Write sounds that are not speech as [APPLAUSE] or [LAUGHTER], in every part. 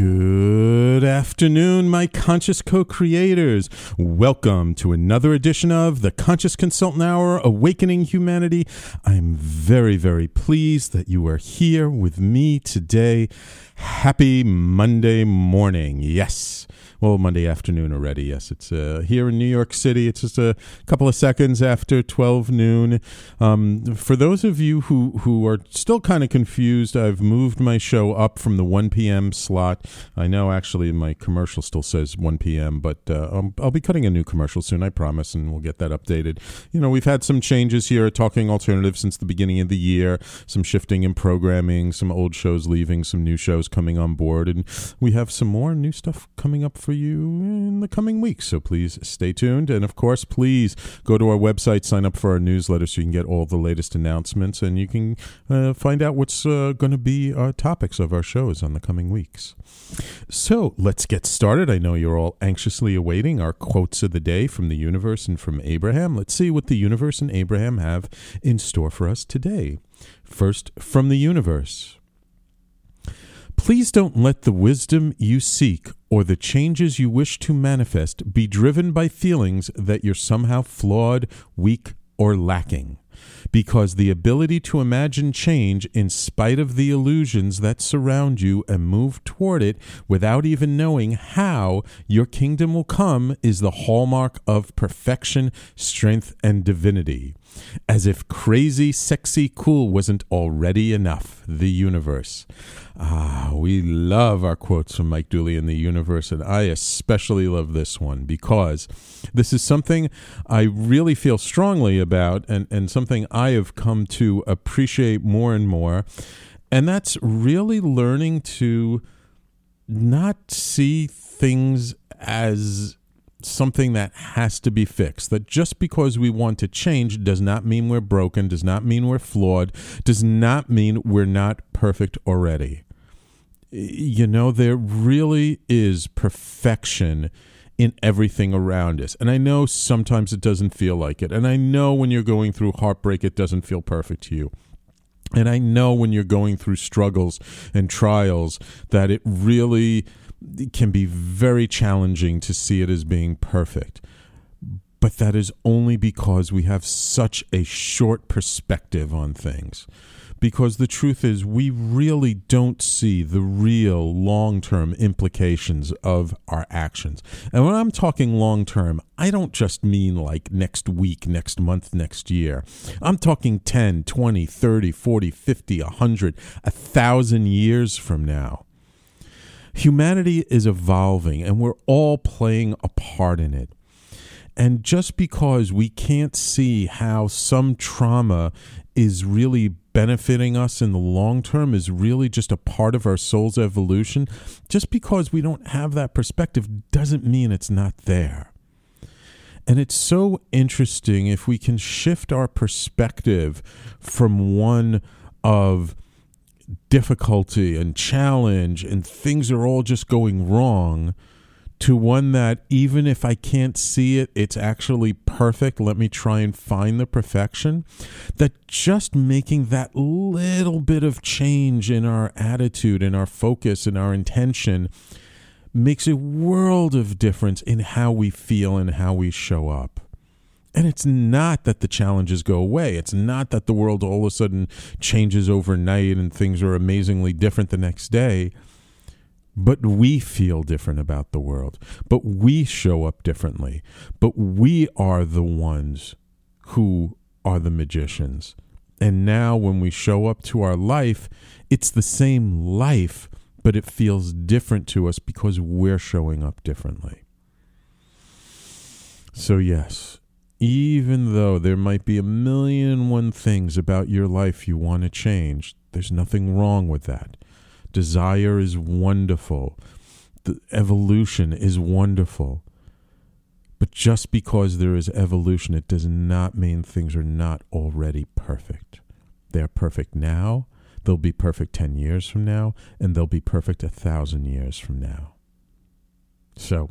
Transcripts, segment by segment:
Good afternoon, my conscious co creators. Welcome to another edition of the Conscious Consultant Hour Awakening Humanity. I'm very, very pleased that you are here with me today. Happy Monday morning. Yes well, Monday afternoon already. Yes, it's uh, here in New York City. It's just a couple of seconds after 12 noon. Um, for those of you who, who are still kind of confused, I've moved my show up from the 1 p.m. slot. I know actually my commercial still says 1 p.m., but uh, I'll be cutting a new commercial soon, I promise, and we'll get that updated. You know, we've had some changes here at Talking Alternative since the beginning of the year, some shifting in programming, some old shows leaving, some new shows coming on board, and we have some more new stuff coming up for for you in the coming weeks. So please stay tuned. And of course, please go to our website, sign up for our newsletter so you can get all the latest announcements and you can uh, find out what's uh, going to be our topics of our shows on the coming weeks. So let's get started. I know you're all anxiously awaiting our quotes of the day from the universe and from Abraham. Let's see what the universe and Abraham have in store for us today. First, from the universe. Please don't let the wisdom you seek or the changes you wish to manifest be driven by feelings that you're somehow flawed, weak, or lacking. Because the ability to imagine change in spite of the illusions that surround you and move toward it without even knowing how your kingdom will come is the hallmark of perfection, strength, and divinity. As if crazy, sexy, cool wasn't already enough, the universe. Ah, we love our quotes from Mike Dooley in the universe, and I especially love this one because this is something I really feel strongly about and, and something have come to appreciate more and more. And that's really learning to not see things as something that has to be fixed. That just because we want to change does not mean we're broken, does not mean we're flawed, does not mean we're not perfect already. You know, there really is perfection in everything around us. And I know sometimes it doesn't feel like it. And I know when you're going through heartbreak, it doesn't feel perfect to you. And I know when you're going through struggles and trials that it really can be very challenging to see it as being perfect. But that is only because we have such a short perspective on things. Because the truth is, we really don't see the real long term implications of our actions. And when I'm talking long term, I don't just mean like next week, next month, next year. I'm talking 10, 20, 30, 40, 50, 100, 1,000 years from now humanity is evolving and we're all playing a part in it. And just because we can't see how some trauma is really benefiting us in the long term is really just a part of our soul's evolution, just because we don't have that perspective doesn't mean it's not there. And it's so interesting if we can shift our perspective from one of difficulty and challenge and things are all just going wrong to one that even if I can't see it, it's actually perfect. Let me try and find the perfection. That just making that little bit of change in our attitude, in our focus, in our intention makes a world of difference in how we feel and how we show up. And it's not that the challenges go away. It's not that the world all of a sudden changes overnight and things are amazingly different the next day. But we feel different about the world. But we show up differently. But we are the ones who are the magicians. And now, when we show up to our life, it's the same life, but it feels different to us because we're showing up differently. So, yes, even though there might be a million and one things about your life you want to change, there's nothing wrong with that. Desire is wonderful. The evolution is wonderful. But just because there is evolution, it does not mean things are not already perfect. They're perfect now, they'll be perfect 10 years from now, and they'll be perfect a thousand years from now. So,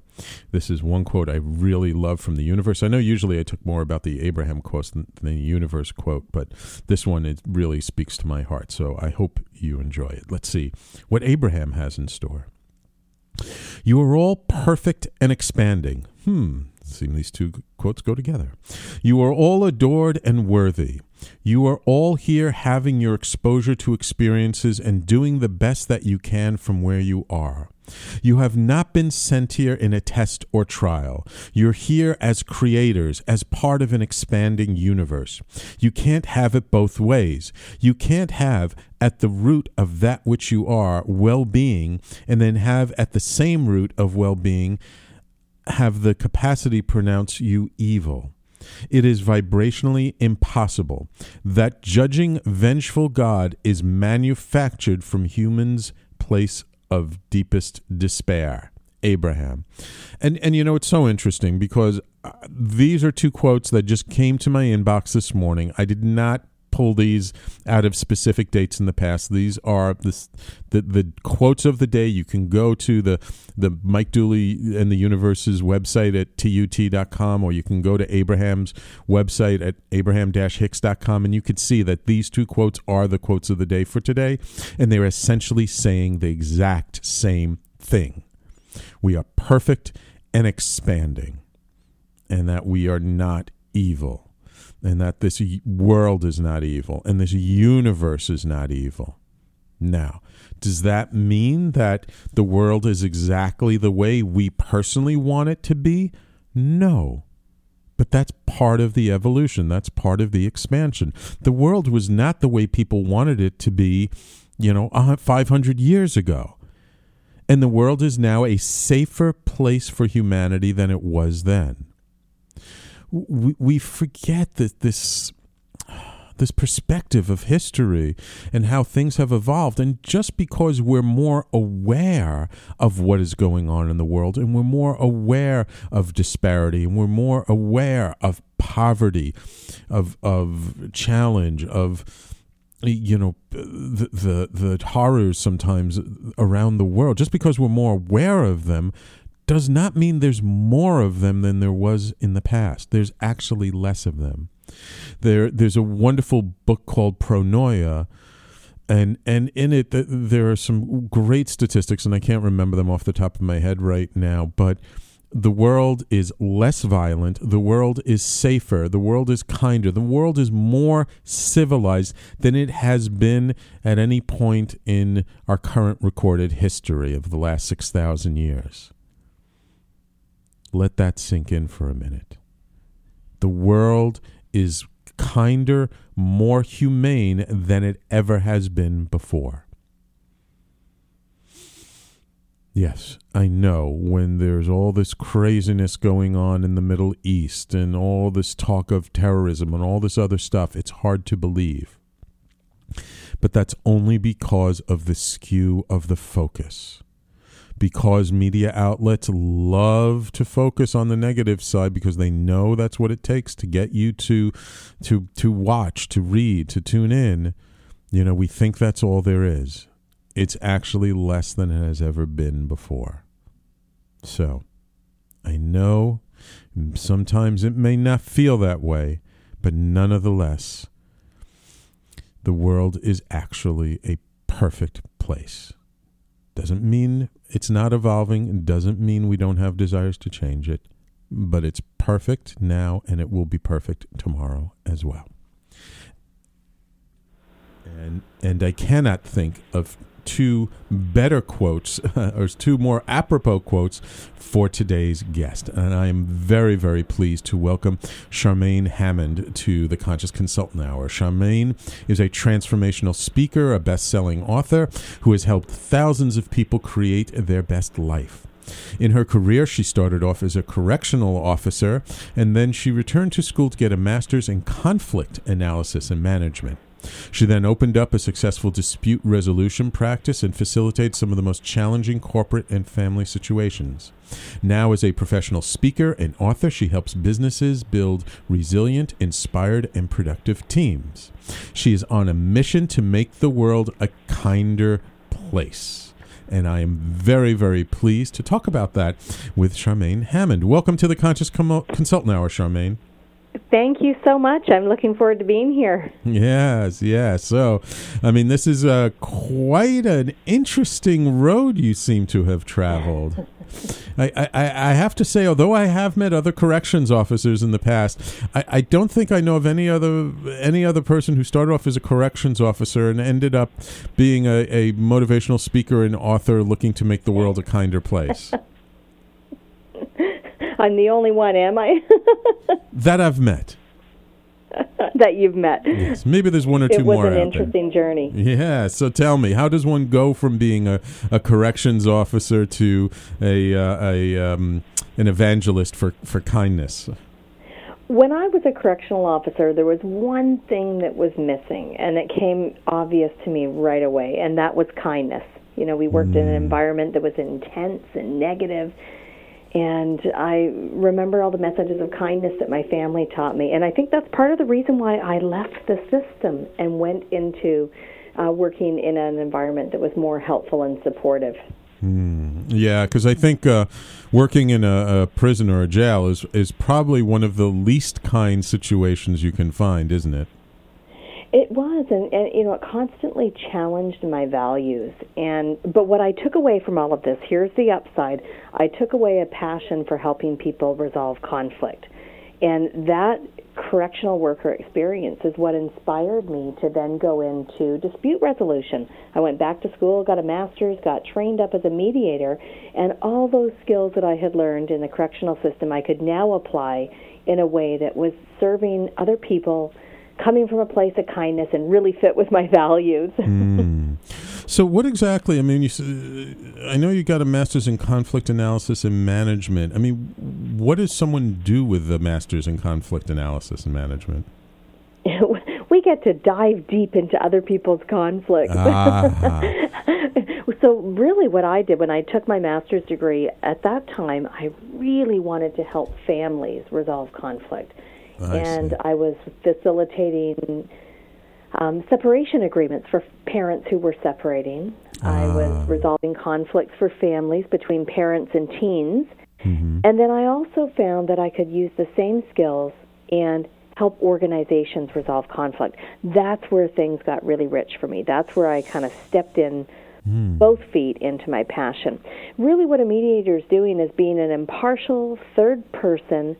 this is one quote I really love from the universe. I know usually I took more about the Abraham quote than, the universe quote, but this one it really speaks to my heart. So, I hope you enjoy it. Let's see what Abraham has in store. You are all perfect and expanding. Hmm, seem these two quotes go together. You are all adored and worthy. You are all here having your exposure to experiences and doing the best that you can from where you are. You have not been sent here in a test or trial. You're here as creators, as part of an expanding universe. You can't have it both ways. You can't have at the root of that which you are well being, and then have at the same root of well being have the capacity pronounce you evil. It is vibrationally impossible that judging vengeful God is manufactured from humans' place of deepest despair. Abraham. And and you know it's so interesting because uh, these are two quotes that just came to my inbox this morning. I did not pull these out of specific dates in the past. These are the, the the quotes of the day. You can go to the the Mike Dooley and the Universe's website at tut.com, or you can go to Abraham's website at abraham-hicks.com, and you can see that these two quotes are the quotes of the day for today, and they're essentially saying the exact same thing. We are perfect and expanding, and that we are not evil and that this world is not evil and this universe is not evil. Now, does that mean that the world is exactly the way we personally want it to be? No. But that's part of the evolution. That's part of the expansion. The world was not the way people wanted it to be, you know, 500 years ago. And the world is now a safer place for humanity than it was then we, we forget that this this perspective of history and how things have evolved. And just because we're more aware of what is going on in the world and we're more aware of disparity and we're more aware of poverty, of, of challenge, of you know the, the the horrors sometimes around the world just because we're more aware of them does not mean there's more of them than there was in the past. There's actually less of them. There, there's a wonderful book called Pronoia, and and in it there are some great statistics, and I can't remember them off the top of my head right now, but the world is less violent, the world is safer, the world is kinder, the world is more civilized than it has been at any point in our current recorded history of the last 6,000 years. Let that sink in for a minute. The world is kinder, more humane than it ever has been before. Yes, I know when there's all this craziness going on in the Middle East and all this talk of terrorism and all this other stuff, it's hard to believe. But that's only because of the skew of the focus because media outlets love to focus on the negative side because they know that's what it takes to get you to to to watch, to read, to tune in. You know, we think that's all there is. It's actually less than it has ever been before. So, I know sometimes it may not feel that way, but nonetheless, the world is actually a perfect place. Doesn't mean it's not evolving. It doesn't mean we don't have desires to change it, but it's perfect now and it will be perfect tomorrow as well. And and I cannot think of two better quotes, [LAUGHS] or two more apropos quotes for today's guest. And I am very, very pleased to welcome Charmaine Hammond to the Conscious Consultant Hour. Charmaine is a transformational speaker, a best selling author who has helped thousands of people create their best life. In her career, she started off as a correctional officer, and then she returned to school to get a master's in conflict analysis and management. She then opened up a successful dispute resolution practice and facilitated some of the most challenging corporate and family situations. Now, as a professional speaker and author, she helps businesses build resilient, inspired, and productive teams. She is on a mission to make the world a kinder place. And I am very, very pleased to talk about that with Charmaine Hammond. Welcome to the Conscious Com- Consultant Hour, Charmaine. Thank you so much. I'm looking forward to being here. Yes, yes. So, I mean, this is uh, quite an interesting road you seem to have traveled. [LAUGHS] I, I, I have to say, although I have met other corrections officers in the past, I, I don't think I know of any other any other person who started off as a corrections officer and ended up being a, a motivational speaker and author looking to make the world a kinder place. [LAUGHS] I'm the only one, am I? [LAUGHS] that I've met. [LAUGHS] that you've met. Yes, maybe there's one or two more. It was an interesting there. journey. Yeah. So tell me, how does one go from being a, a corrections officer to a, uh, a um, an evangelist for for kindness? When I was a correctional officer, there was one thing that was missing, and it came obvious to me right away, and that was kindness. You know, we worked mm. in an mm. environment that was intense and negative, and I remember all the messages of kindness that my family taught me. And I think that's part of the reason why I left the system and went into uh, working in an environment that was more helpful and supportive. Mm, yeah, because I think uh, working in a, a, prison or a jail is is probably one of the least kind situations you can find, isn't it? It was, and, and you know, it constantly challenged my values. And but what I took away from all of this, here's the upside: I took away a passion for helping people resolve conflict, and that correctional worker experience is what inspired me to then go into dispute resolution. I went back to school, got a master's, got trained up as a mediator, and all those skills that I had learned in the correctional system I could now apply in a way that was serving other people coming from a place of kindness and really fit with my [LAUGHS] values. mm. So, what exactly? I mean, you, I know you got a master's in conflict analysis and management. I mean, what does someone do with the master's in conflict analysis and management? [LAUGHS] we get to dive deep into other people's conflicts. Ah. [LAUGHS] so, really, what I did when I took my master's degree at that time, I really wanted to help families resolve conflict. I and see. I was facilitating um, separation agreements for parents who were separating. I Ah. was resolving conflicts for families between parents and teens. Mhm. And then I also found that I could use the same skills and help organizations resolve conflict. That's where things got really rich for me. That's where I kind of stepped in Mm. both feet into my passion. Really, what a mediator is doing is being an impartial third person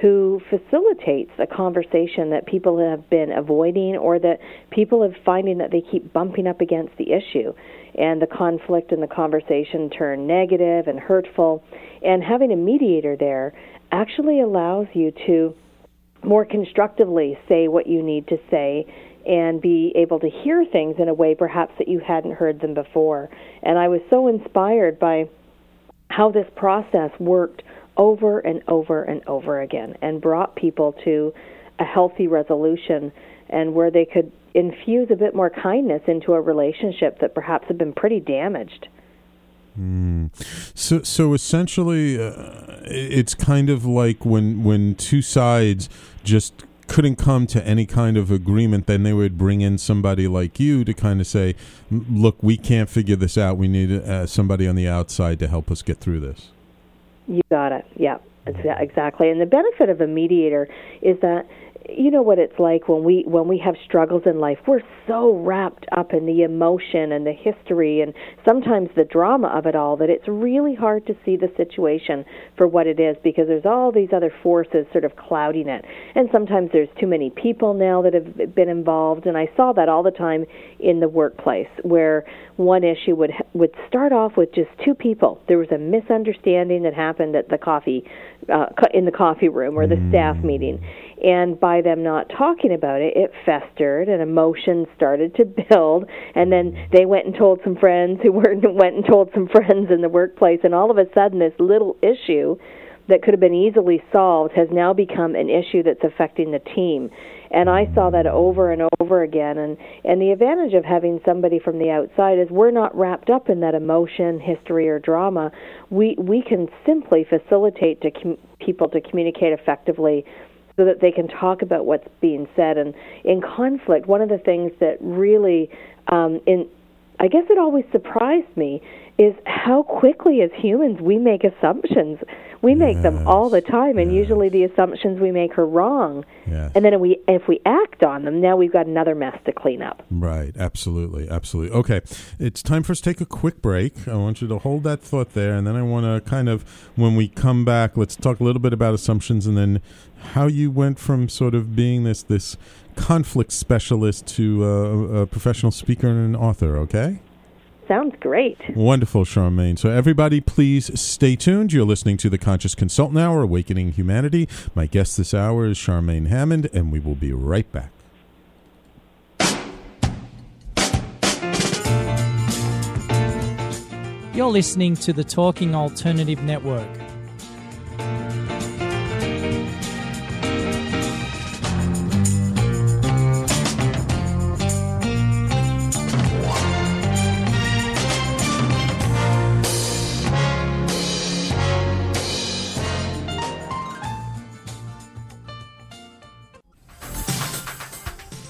who facilitates a conversation that people have been avoiding or that people are finding that they keep bumping up against the issue. And the conflict and the conversation turn negative and hurtful. And having a mediator there actually allows you to more constructively say what you need to say and be able to hear things in a way perhaps that you hadn't heard them before. And I was so inspired by how this process worked over and over and over again and brought people to a healthy resolution and where they could infuse a bit more kindness into a relationship that perhaps had been pretty damaged. Mm. So, so essentially, uh, it's kind of like when when two sides just couldn't come to any kind of agreement, then they would bring in somebody like you to kind of say, "Look, we can't figure this out. We need uh, somebody on the outside to help us get through this." You got it. Yeah, exactly. And the benefit of a mediator is that you know what it's like when we when we have struggles in life? We're so wrapped up in the emotion and the history and sometimes the drama of it all that it's really hard to see the situation for what it is because there's all these other forces sort of clouding it. And sometimes there's too many people now that have been involved and I saw that all the time in the workplace where one issue would would start off with just two people. There was a misunderstanding that happened at the coffee uh, in the coffee room or the mm. staff meeting and by them not talking about it, it festered and emotions started to build. And then they went and told some friends who [LAUGHS] weren't. went and told some friends in the workplace. And all of a sudden, this little issue that could have been easily solved has now become an issue that's affecting the team. And I saw that over and over again. And, and the advantage of having somebody from the outside is we're not wrapped up in that emotion, history, or drama. We, we can simply facilitate to com- people to communicate effectively so that they can talk about what's being said. And in conflict, one of the things that really, um, in I guess it always surprised me is how quickly as humans we make assumptions. We make them all the time, and yes. usually the assumptions we make are wrong. Yes. And then if we, if we act on them, now we've got another mess to clean up. Right, absolutely, absolutely. Okay, it's time for us to take a quick break. I want you to hold that thought there, and then I want to kind of, when we come back, let's talk a little bit about assumptions, and then how you went from sort of being this this conflict specialist to uh, a professional speaker and an author. Okay. Sounds great. Wonderful, Charmaine. So, everybody, please stay tuned. You're listening to the Conscious Consultant Hour, Awakening Humanity. My guest this hour is Charmaine Hammond, and we will be right back. You're listening to the Talking Alternative Network.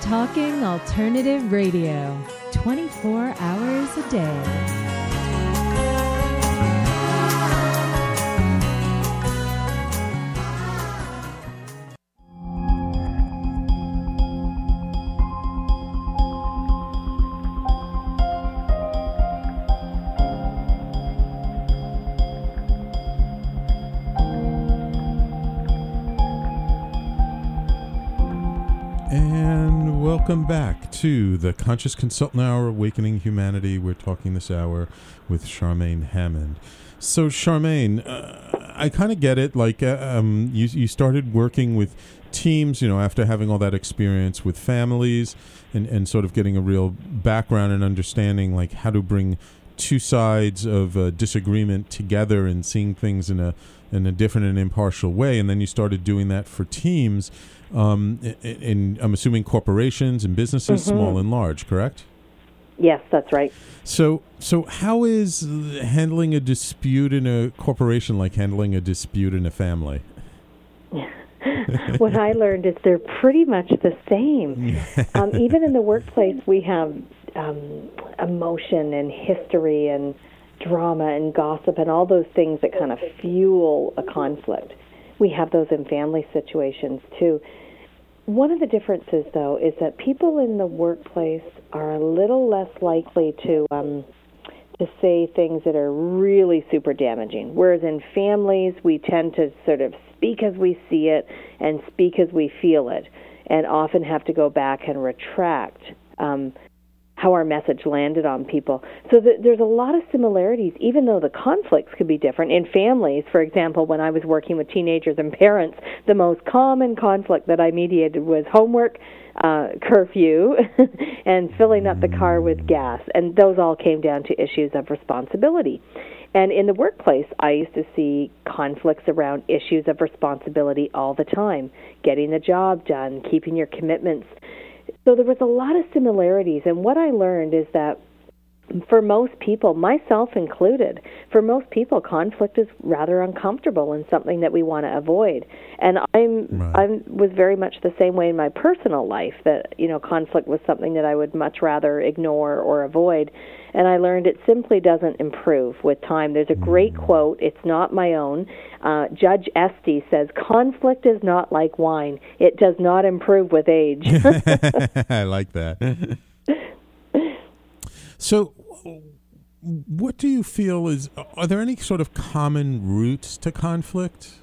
Talking Alternative Radio, 24 hours a day. And welcome back to the Conscious Consultant Hour, Awakening Humanity. We're talking this hour with Charmaine Hammond. So, Charmaine, uh, I kind of get it. Like, uh, um, you you started working with teams, you know, after having all that experience with families, and and sort of getting a real background and understanding, like how to bring two sides of uh, disagreement together and seeing things in a in a different and impartial way. And then you started doing that for teams. Um, i- i- in I'm assuming corporations and businesses, small and large, correct? Yes, that's right. So, so how is handling a dispute in a corporation like handling a dispute in a family? what I learned is they're pretty much the same. um, [LAUGHS] even in the workplace, we have um, emotion and history and drama and gossip and all those things that kind of fuel a conflict. We have those in family situations too. One of the differences, though, is that people in the workplace are a little less likely to um, to say things that are really super damaging. Whereas in families, we tend to sort of speak as we see it and speak as we feel it, and often have to go back and retract um, how our message landed on people. So th- there's a lot of similarities, even though the conflicts could be different. In families, for example, when I was working with teenagers and parents, the most common conflict that I mediated was homework, uh, curfew, [LAUGHS] and filling up the car with gas. And those all came down to issues of responsibility. And in the workplace, I used to see conflicts around issues of responsibility all the time getting the job done, keeping your commitments. So there was a lot of similarities. And what I learned is that for most people, myself included, for most people, conflict is rather uncomfortable and something that we want to avoid. And I'm Right. I was very much the same way in my personal life. That you know, conflict was something that I would much rather ignore or avoid. And I learned it simply doesn't improve with time. There's a great quote. It's not my own. Uh, Judge Esty says, "Conflict is not like wine. It does not improve with age." [LAUGHS] I like that. [LAUGHS] so, what do you feel is? Are there any sort of common roots to conflict?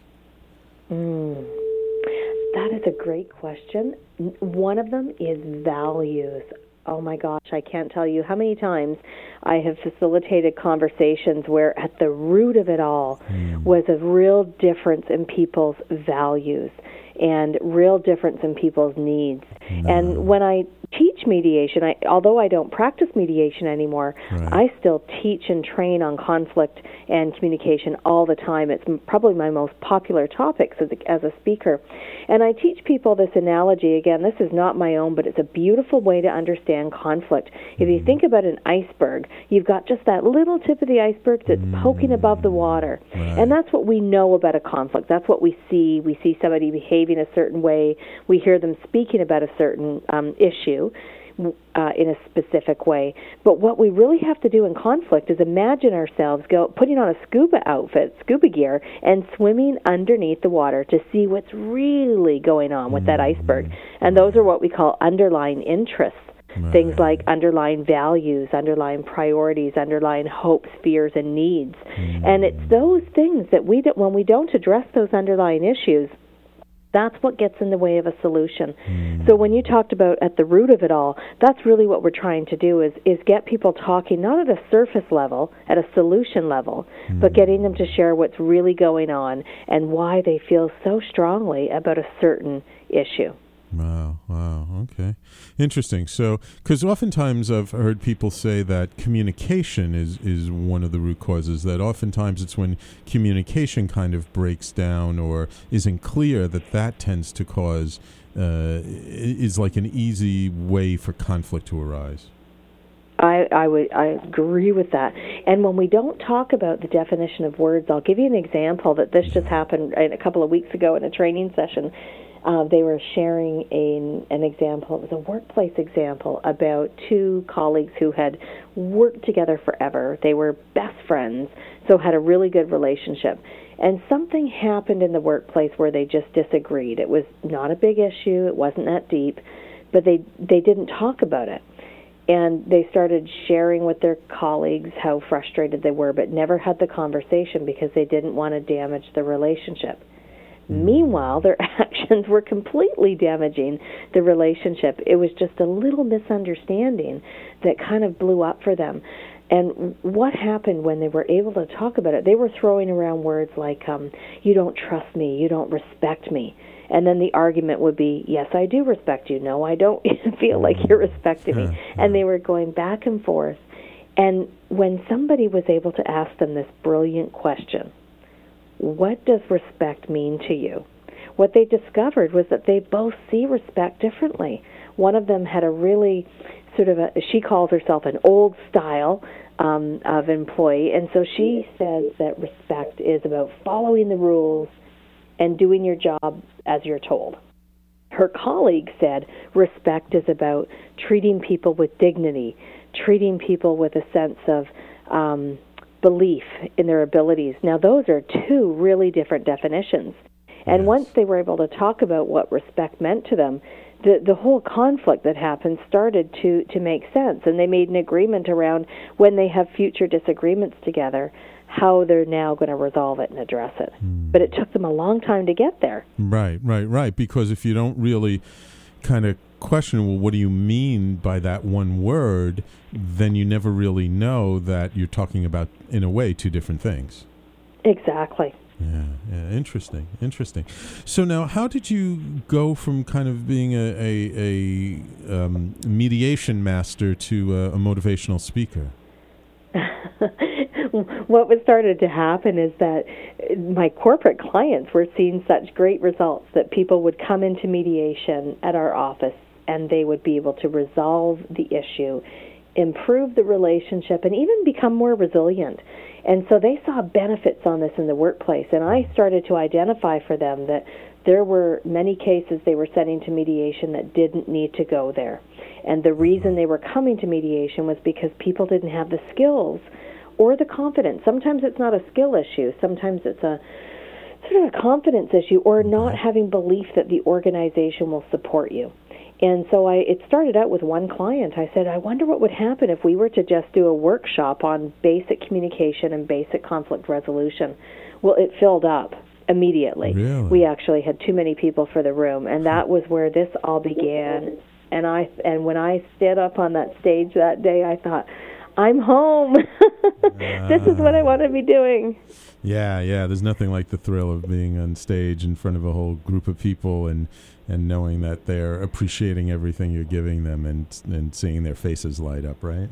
Mm. That is a great question. One of them is values. Oh my gosh, I can't tell you how many times I have facilitated conversations where at the root of it all hmm. was a real difference in people's values and real difference in people's needs. And when I teach mediation. I, although I don't practice mediation anymore, Right. I still teach and train on conflict and communication all the time. It's probably my most popular topics as a, as a speaker. And I teach people this analogy. Again, this is not my own, but it's a beautiful way to understand conflict. If you think about an iceberg, you've got just that little tip of the iceberg that's poking above the water. And that's what we know about a conflict. That's what we see. We see somebody behaving a certain way. We hear them speaking about a certain um, issue uh, in a specific way. But what we really have to do in conflict is imagine ourselves go putting on a scuba outfit, scuba gear, and swimming underneath the water to see what's really going on with that iceberg. And those are what we call underlying interests. Things like underlying values, underlying priorities, underlying hopes, fears, and needs. And it's those things that we, do, when we don't address those underlying issues, that's what gets in the way of a solution. Hmm. So when you talked about at the root of it all, that's really what we're trying to do is is get people talking not at a surface level, at a solution level, but hmm. getting them to share what's really going on and why they feel so strongly about a certain issue. Wow, wow, okay. Interesting. So, because oftentimes I've heard people say that communication is, is one of the root causes, that oftentimes it's when communication kind of breaks down or isn't clear that that tends to cause, uh, is like an easy way for conflict to arise. I, I would I agree with that. And when we don't talk about the definition of words, I'll give you an example that this just happened a a couple of weeks ago in a training session. Uh, they were sharing a, an example. It was a workplace example about two colleagues who had worked together forever. They were best friends, so had a really good relationship. And something happened in the workplace where they just disagreed. It was not a big issue. It wasn't that deep, but they they didn't talk about it and they started sharing with their colleagues how frustrated they were, but never had the conversation because they didn't want to damage the relationship. Meanwhile, their [LAUGHS] actions were completely damaging the relationship. It was just a little misunderstanding that kind of blew up for them. And what happened when they were able to talk about it? They were throwing around words like, um, you don't trust me, you don't respect me. And then the argument would be, yes, I do respect you. No, I don't [LAUGHS] feel like you're respecting me. And they were going back and forth. And when somebody was able to ask them this brilliant question, what does respect mean to you? What they discovered was that they both see respect differently. One of them had a really sort of a, she calls herself an old style um, of employee, and so she says that respect is about following the rules and doing your job as you're told. Her colleague said respect is about treating people with dignity, treating people with a sense of um, belief in their abilities. Now, those are two really different definitions. And once they were able to talk about what respect meant to them, the the whole conflict that happened started to to make sense, and they made an agreement around when they have future disagreements together, how they're now going to resolve it and address it. Hmm. But it took them a long time to get there. Right, right, right. Because if you don't really kind of question, well, what do you mean by that one word, then you never really know that you're talking about, in a way, two different things. Exactly. Yeah, yeah, interesting, interesting. So now, how did you go from kind of being a a, a um, mediation master to a, a motivational speaker? [LAUGHS] what was started to happen is that my corporate clients were seeing such great results that people would come into mediation at our office and they would be able to resolve the issue, improve the relationship, and even become more resilient. And so they saw benefits on this in the workplace, and I started to identify for them that there were many cases they were sending to mediation that didn't need to go there. And the reason they were coming to mediation was because people didn't have the skills or the confidence. Sometimes it's not a skill issue, sometimes it's a sort of a confidence issue or not having belief that the organization will support you. And so I it started out with one client. I said, "I wonder what would happen if we were to just do a workshop on basic communication and basic conflict resolution." Well, it filled up immediately. Really? We actually had too many people for the room, and that was where this all began. And I and when I stood up on that stage that day, I thought, I'm home. [LAUGHS] this is what I want to be doing. Yeah, yeah. There's nothing like the thrill of being on stage in front of a whole group of people and and knowing that they're appreciating everything you're giving them and and seeing their faces light up, right?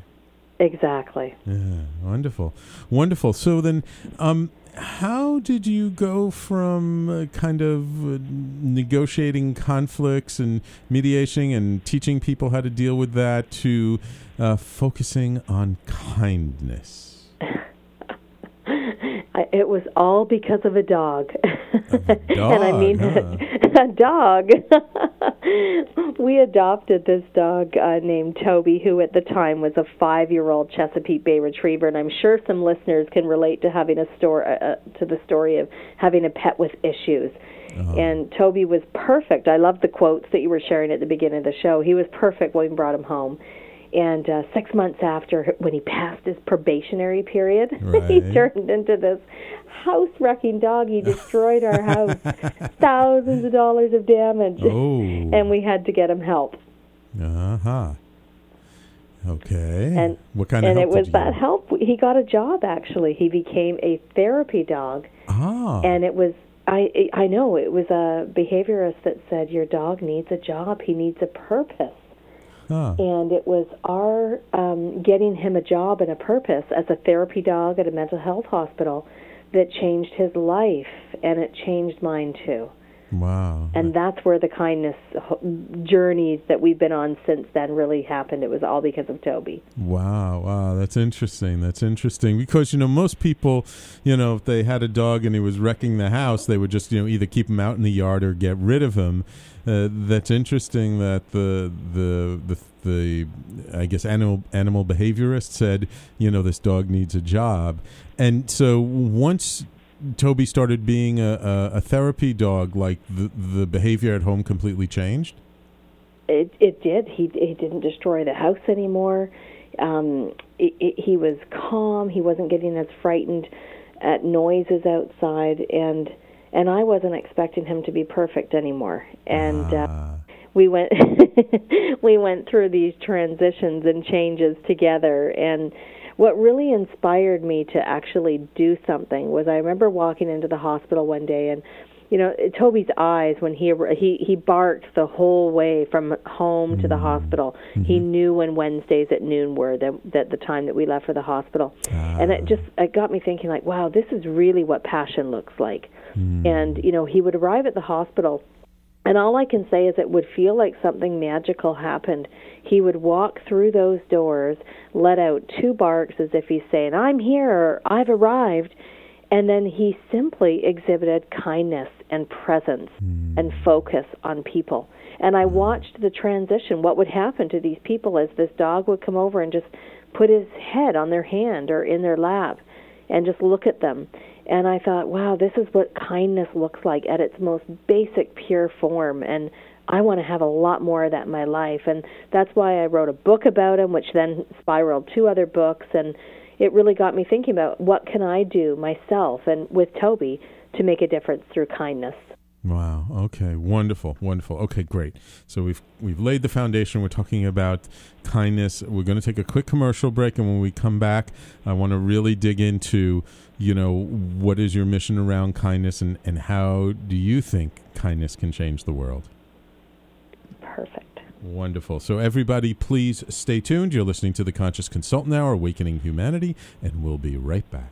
Exactly. Yeah, wonderful, wonderful. So then, um, how did you go from uh, kind of uh, negotiating conflicts and mediation and teaching people how to deal with that to uh, focusing on kindness? I, it was all because of a dog. A [LAUGHS] and I mean dog, [LAUGHS] a dog. [LAUGHS] we adopted this dog uh, named Toby, who at the time was a five-year-old Chesapeake Bay Retriever, and I'm sure some listeners can relate to having a store uh, uh, to the story of having a pet with issues. Uh-huh. And Toby was perfect. I love the quotes that you were sharing at the beginning of the show. He was perfect when we brought him home. And uh, six months after, when he passed his probationary period, [LAUGHS] he turned into this house wrecking dog. He destroyed our [LAUGHS] house, thousands of dollars of damage, [LAUGHS] Oh. and we had to get him help. Uh huh. Okay. And- what kind and of help And it was that get? help. He got a job actually. He became a therapy dog, Ah. and it was. I I know it was a behaviorist that said your dog needs a job. He needs a purpose. Huh. and it was our um, getting him a job and a purpose as a therapy dog at a mental health hospital that changed his life, and it changed mine too. Wow. And that's where the kindness journeys that we've been on since then really happened. It was all because of Toby. Wow, wow, that's interesting. That's interesting because you know most people, you know, if they had a dog and he was wrecking the house, they would just you know either keep him out in the yard or get rid of him. Uh, that's interesting that the the the the I guess animal animal behaviorist said you know this dog needs a job, and so once Toby started being a, a, a therapy dog, like the the behavior at home completely changed. It it did. He he didn't destroy the house anymore. Um, it, it, he was calm. He wasn't getting as frightened at noises outside, and and I wasn't expecting him to be perfect anymore. And uh, Ah. we went [LAUGHS] we went through these transitions and changes together and what really inspired me to actually do something was I remember walking into the hospital one day and you know Toby's eyes when he he he barked the whole way from home to the mm. hospital. He mm-hmm. knew when Wednesdays at noon were that that the time that we left for the hospital. Ah. And it just it got me thinking like wow this is really what passion looks like. Mm. And you know he would arrive at the hospital and all I can say is it would feel like something magical happened. He would walk through those doors, let out two barks as if he's saying, I'm here, or I've arrived. And then he simply exhibited kindness and presence hmm. and focus on people. And I hmm. watched the transition, what would happen to these people as this dog would come over and just put his head on their hand or in their lap and just look at them. And I thought, wow, this is what kindness looks like at its most basic, pure form. And I want to have a lot more of that in my life. And that's why I wrote a book about him, which then spiraled two other books. And it really got me thinking about what can I do myself and with Toby to make a difference through kindness. Wow. Okay. Wonderful. Wonderful. Okay. Great. So we've we've laid the foundation. We're talking about kindness. We're going to take a quick commercial break, and when we come back, I want to really dig into, you know, what is your mission around kindness, and and how do you think kindness can change the world? Perfect. Wonderful. So everybody, please stay tuned. You're listening to the Conscious Consultant Hour, Awakening Humanity, and we'll be right back.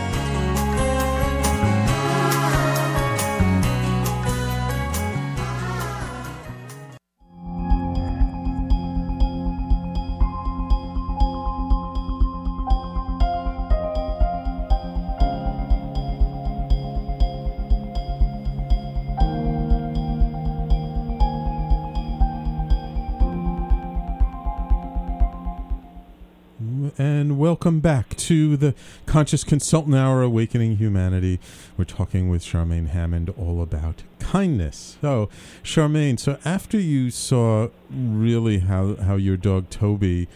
And welcome back to the Conscious Consultant Hour Awakening Humanity. We're talking with Charmaine Hammond all about kindness. So, Charmaine, so after you saw really how, how your dog Toby,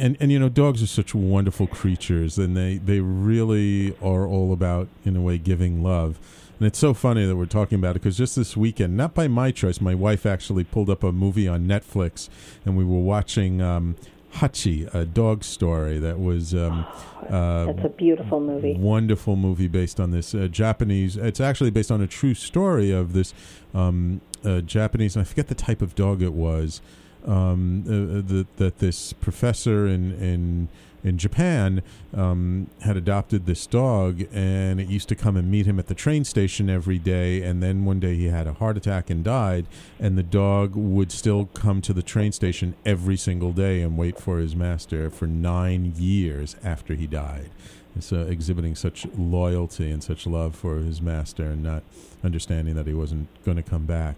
and, and you know, dogs are such wonderful creatures, and they, they really are all about, in a way, giving love. And it's so funny that we're talking about it because just this weekend, not by my choice, my wife actually pulled up a movie on Netflix, and we were watching um, Hachi, a dog story that was. Um, uh, That's a beautiful movie. Wonderful movie based on this uh, Japanese. It's actually based on a true story of this um, uh, Japanese. I forget the type of dog it was. Um, uh, the, that this professor in in in Japan um, had adopted this dog, and it used to come and meet him at the train station every day. And then one day he had a heart attack and died, and the dog would still come to the train station every single day and wait for his master for nine years after he died. So exhibiting such loyalty and such love for his master, and not understanding that he wasn't going to come back.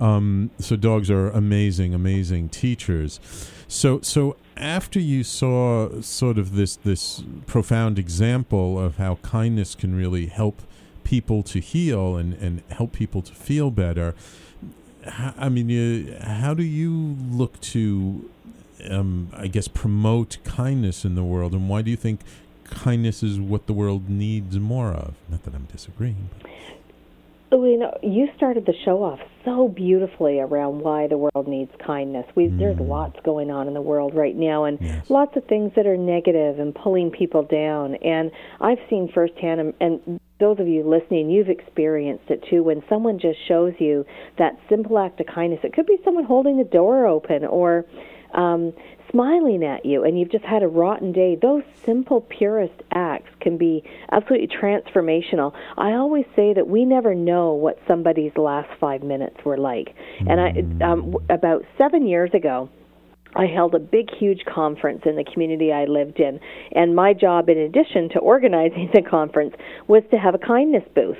Um, so dogs are amazing, amazing teachers. So so after you saw sort of this this profound example of how kindness can really help people to heal and, and help people to feel better, I mean, you, how do you look to, um, I guess, promote kindness in the world, and why do you think kindness is what the world needs more of? Not that I'm disagreeing. But. Oh, you know, you started the show off so beautifully around why the world needs kindness. We mm. there's lots going on in the world right now, and yes. lots of things that are negative and pulling people down. And I've seen firsthand, and, and those of you listening, you've experienced it too. When someone just shows you that simple act of kindness, it could be someone holding the door open or um, smiling at you and you've just had a rotten day, those simple, purest acts can be absolutely transformational. I always say that we never know what somebody's last five minutes were like. And I, um, about seven years ago, I held a big, huge conference in the community I lived in. And my job, in addition to organizing the conference, was to have a kindness booth.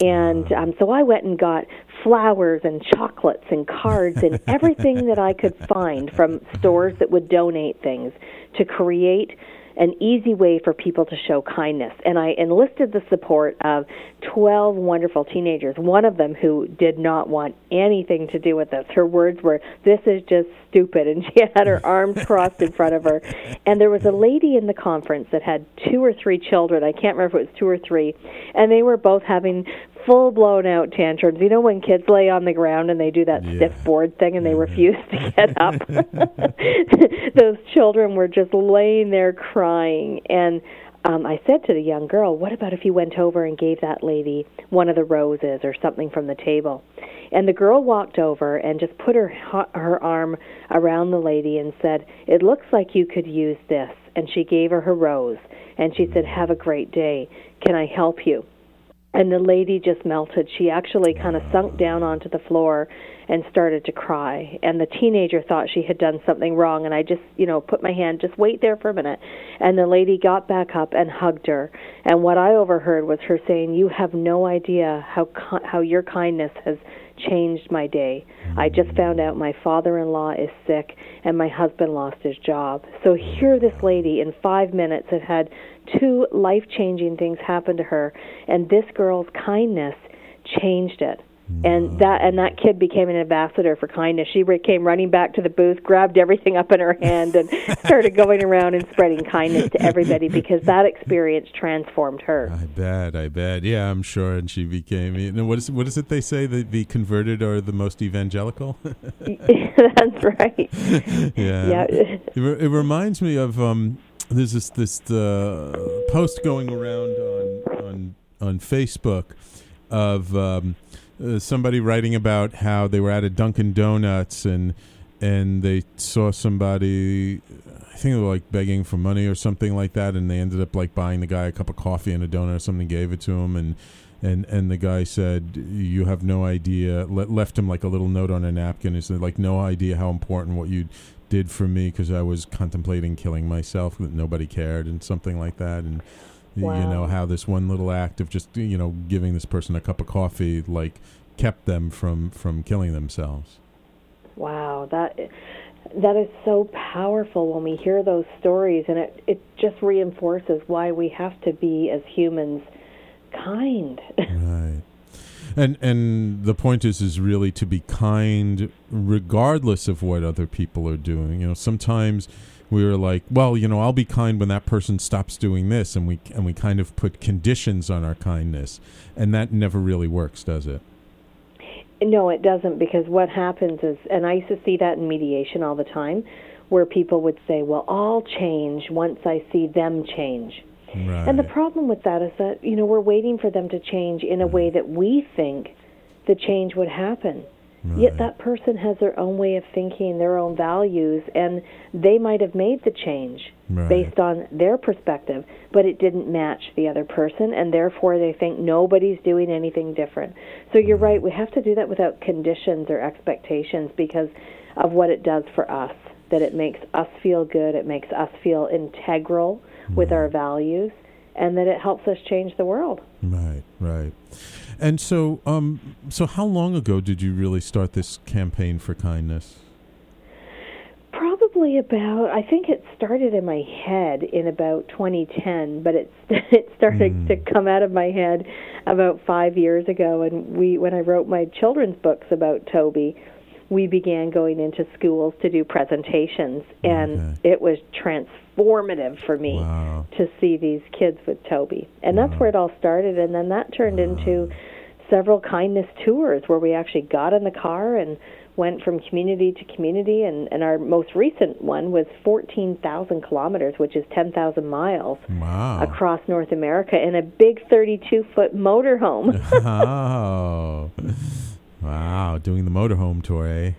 And um, so I went and got flowers and chocolates and cards and [LAUGHS] everything that I could find from stores that would donate things to create an easy way for people to show kindness. And I enlisted the support of 12 wonderful teenagers, one of them who did not want anything to do with this. Her words were, This is just stupid. [LAUGHS] And she had her arms [LAUGHS] crossed in front of her. And there was a lady in the conference that had two or three children. I can't remember if it was two or three. And they were both having full blown out tantrums. You know when kids lay on the ground and they do that yeah. stiff board thing and they refuse to get up. [LAUGHS] [LAUGHS] Those children were just laying there crying and um, I said to the young girl, "What about if you went over and gave that lady one of the roses or something from the table?" And the girl walked over and just put her her arm around the lady and said, "It looks like you could use this." And she gave her her rose and she said, "Have a great day. Can I help you?" And the lady just melted. She actually kind of sunk down onto the floor and started to cry. And the teenager thought she had done something wrong. And I just, you know, put my hand, just wait there for a minute. And the lady got back up and hugged her. And what I overheard was her saying, "You have no idea how how your kindness has changed my day. I just found out my father-in-law is sick and my husband lost his job. So here this lady in 5 minutes had had two life changing things happen to her, and this girl's kindness changed it. And that and that kid became an ambassador for kindness. She came running back to the booth, grabbed everything up in her hand, and [LAUGHS] started going around and spreading kindness to everybody because that experience transformed her. I bet, I bet. Yeah, I'm sure. And she became. You know, what is what is it they say that the converted are the most evangelical? [LAUGHS] [LAUGHS] That's right. yeah. Yeah. It, it reminds me of um, there's this this uh, post going around on on on Facebook of um, uh, somebody writing about how they were at a Dunkin' Donuts and and they saw somebody I think they were like begging for money or something like that and they ended up like buying the guy a cup of coffee and a donut or something gave it to him and and and the guy said you have no idea le- left him like a little note on a napkin and said like no idea how important what you did for me because I was contemplating killing myself that nobody cared and something like that and y- you know how this one little act of just you know giving this person a cup of coffee like kept them from from killing themselves. Wow, that that is so powerful when we hear those stories, and it it just reinforces why we have to be as humans kind. [LAUGHS] right. And and the point is is really to be kind regardless of what other people are doing. You know sometimes we're like well you know i'll be kind when that person stops doing this and we and we kind of put conditions on our kindness and that never really works does it No, it doesn't because what happens is, and I used to see that in mediation all the time, where people would say, "Well, I'll change once I see them change." right And the problem with that is that, you know, we're waiting for them to change in a way mm-hmm. that we think the change would happen. Yet that person has their own way of thinking, their own values, and they might have made the change Right. based on their perspective, but it didn't match the other person, and therefore they think nobody's doing anything different. So you're mm-hmm. right, we have to do that without conditions or expectations because of what it does for us. That it makes us feel good, it makes us feel integral with mm-hmm. our values, and that it helps us change the world. Right, right. And so, um, so how long ago did you really start this campaign for kindness? Probably about I think it started in my head in about 2010, but it [LAUGHS] it started to come out of my head about 5 years ago and we when I wrote my children's books about Toby, we began going into schools to do presentations and Okay. it was transformative for me Wow. to see these kids with Toby. And that's where it all started and then that turned into several kindness tours where we actually got in the car and went from community to community and, and our most recent one was 14,000 kilometers which is 10,000 miles Wow. across North America in a big 32 foot motorhome. wow. [LAUGHS] Wow. Doing the motorhome tour, eh?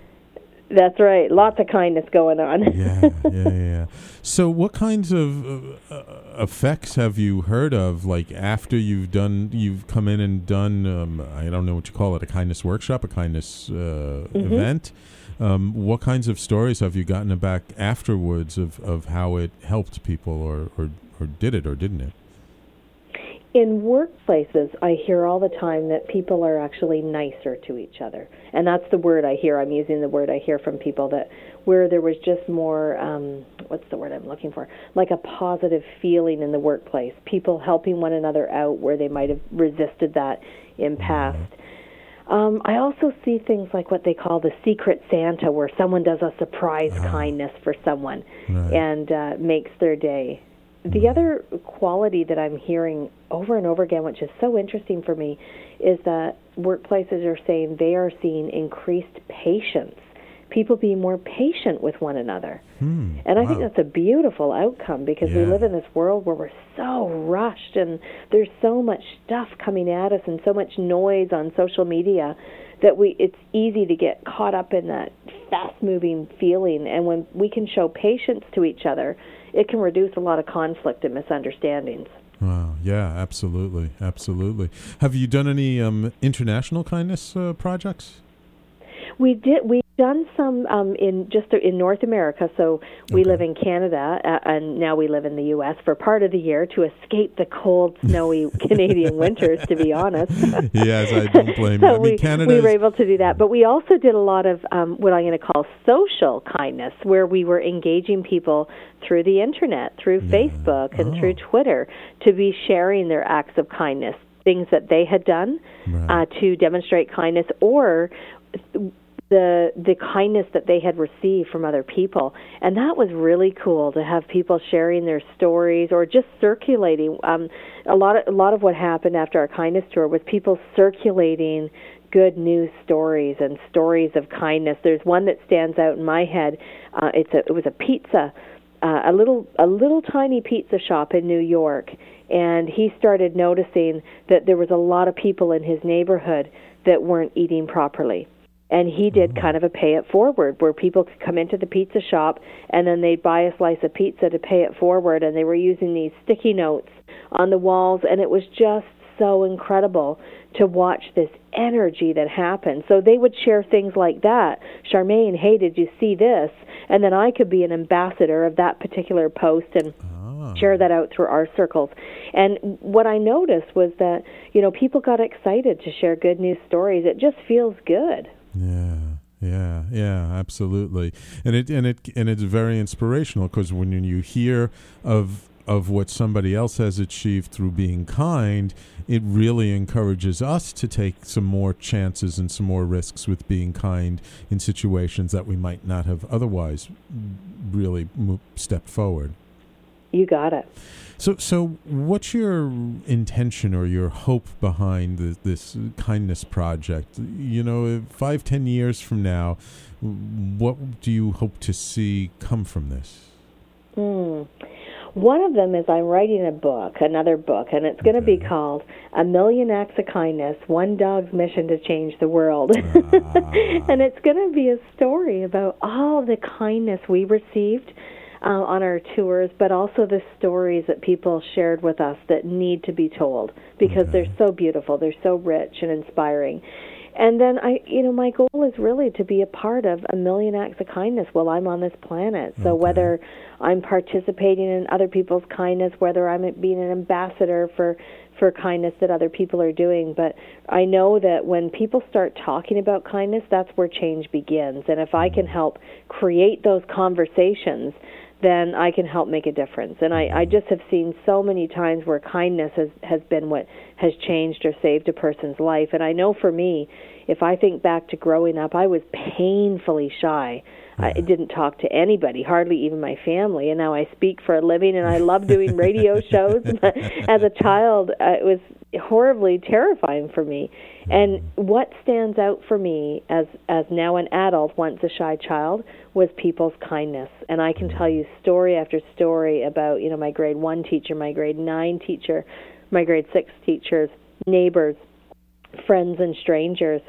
That's right. Lots of kindness going on. Yeah, yeah, yeah. So, what kinds of uh, effects have you heard of? Like after you've done, you've come in and done. Um, I don't know what you call it, a kindness workshop, a kindness uh, event. Um, what kinds of stories have you gotten back afterwards of, of how it helped people, or, or or did it or didn't it? In workplaces, I hear all the time that people are actually nicer to each other, and that's the word I hear. I'm using the word I hear from people that where there was just more. Um, what's the word I'm looking for? Like a positive feeling in the workplace. People helping one another out where they might have resisted that in past. Um, I also see things like what they call the secret Santa, where someone does a surprise kindness for someone Right. and uh, makes their day. The other quality that I'm hearing over and over again, which is so interesting for me, is that workplaces are saying they are seeing increased patience. People being more patient with one another. Hmm. And I think that's a beautiful outcome because we live in this world where we're so rushed and there's so much stuff coming at us and so much noise on social media that we it's easy to get caught up in that fast moving feeling and when we can show patience to each other, it can reduce a lot of conflict and misunderstandings. Wow. Yeah. Absolutely. Absolutely. Have you done any um, international kindness uh, projects? We did. We've done some um, in just in North America. So we Okay. live in Canada, uh, and now we live in the U.S. for part of the year to escape the cold, snowy [LAUGHS] Canadian winters. To be honest, [LAUGHS] yes, I don't [LAUGHS] blame you. so I mean, we, Canada. we were able to do that. But we also did a lot of um, what I'm going to call social kindness, where we were engaging people through the internet, through Facebook, and Oh. through Twitter to be sharing their acts of kindness things that they had done Right. uh, to demonstrate kindness, or the the kindness that they had received from other people, and that was really cool to have people sharing their stories or just circulating. Um, a lot of a lot of what happened after our kindness tour was people circulating good news stories and stories of kindness. There's one that stands out in my head. Uh, it's a it was a pizza, uh, a little a little tiny pizza shop in New York, and he started noticing that there was a lot of people in his neighborhood that weren't eating properly. And he did mm-hmm. kind of a pay it forward where people could come into the pizza shop and then they'd buy a slice of pizza to pay it forward and they were using these sticky notes on the walls and it was just so incredible to watch this energy that happened. So they would share things like that. Charmaine, hey, did you see this? And then I could be an ambassador of that particular post and oh. share that out through our circles. And what I noticed was that, you know, people got excited to share good news stories. It just feels good. Yeah, yeah, yeah, absolutely. And it and it and it's very inspirational because when you hear of of what somebody else has achieved through being kind, it really encourages us to take some more chances and some more risks with being kind in situations that we might not have otherwise really stepped forward. You got it. So, so what's your intention or your hope behind the, this kindness project? You know, five, ten years from now, what do you hope to see come from this? Hmm. One of them is I'm writing a book, another book, and it's going to be called A Million Acts of Kindness One Dog's Mission to Change the World. [LAUGHS] and it's going to be a story about all the kindness we received uh, on our tours, but also the stories that people shared with us that need to be told because they're so beautiful, they're so rich and inspiring. And then I, you know, my goal is really to be a part of a million acts of kindness while I'm on this planet. So Okay. whether I'm participating in other people's kindness, whether I'm being an ambassador for for kindness that other people are doing, but I know that when people start talking about kindness, that's where change begins. And if I can help create those conversations, then I can help make a difference. And I, I mm-hmm. just have seen so many times where kindness has, has been what has changed or saved a person's life. And I know for me, if I think back to growing up, I was painfully shy. I didn't talk to anybody, hardly even my family, and now I speak for a living and I love doing radio [LAUGHS] shows. As a child, uh, it was horribly terrifying for me. And what stands out for me as as now an adult, once a shy child, was people's kindness. And I can tell you story after story about, you know, my grade 1 teacher, my grade 9 teacher, my grade 6 teachers, neighbors, friends and strangers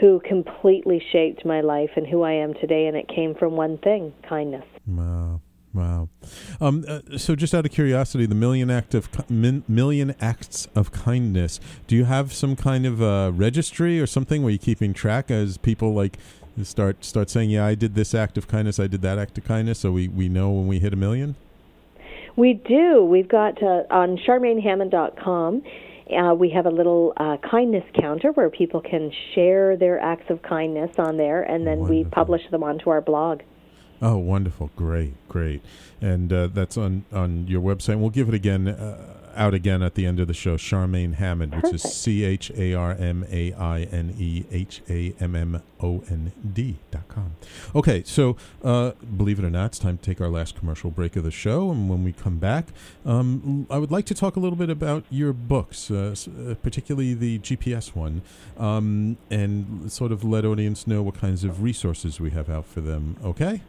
who completely shaped my life and who I am today and it came from one thing, kindness. Wow. Wow. Um, uh, so, just out of curiosity, the million act of min, million acts of kindness. Do you have some kind of uh, registry or something where you're keeping track as people like start start saying, "Yeah, I did this act of kindness, I did that act of kindness," so we, we know when we hit a million. We do. We've got uh, on CharmaineHammond.com. Uh, we have a little uh, kindness counter where people can share their acts of kindness on there, and then we publish them onto our blog. Oh, wonderful! Great, great, and uh, that's on on your website. We'll give it again uh, out again at the end of the show. Charmaine Hammond, which is C H A R M A I N E H A M M O N D dot com. Okay, so uh, believe it or not, it's time to take our last commercial break of the show, and when we come back, um, I would like to talk a little bit about your books, uh, uh, particularly the GPS one, um, and sort of let audience know what kinds of resources we have out for them. Okay.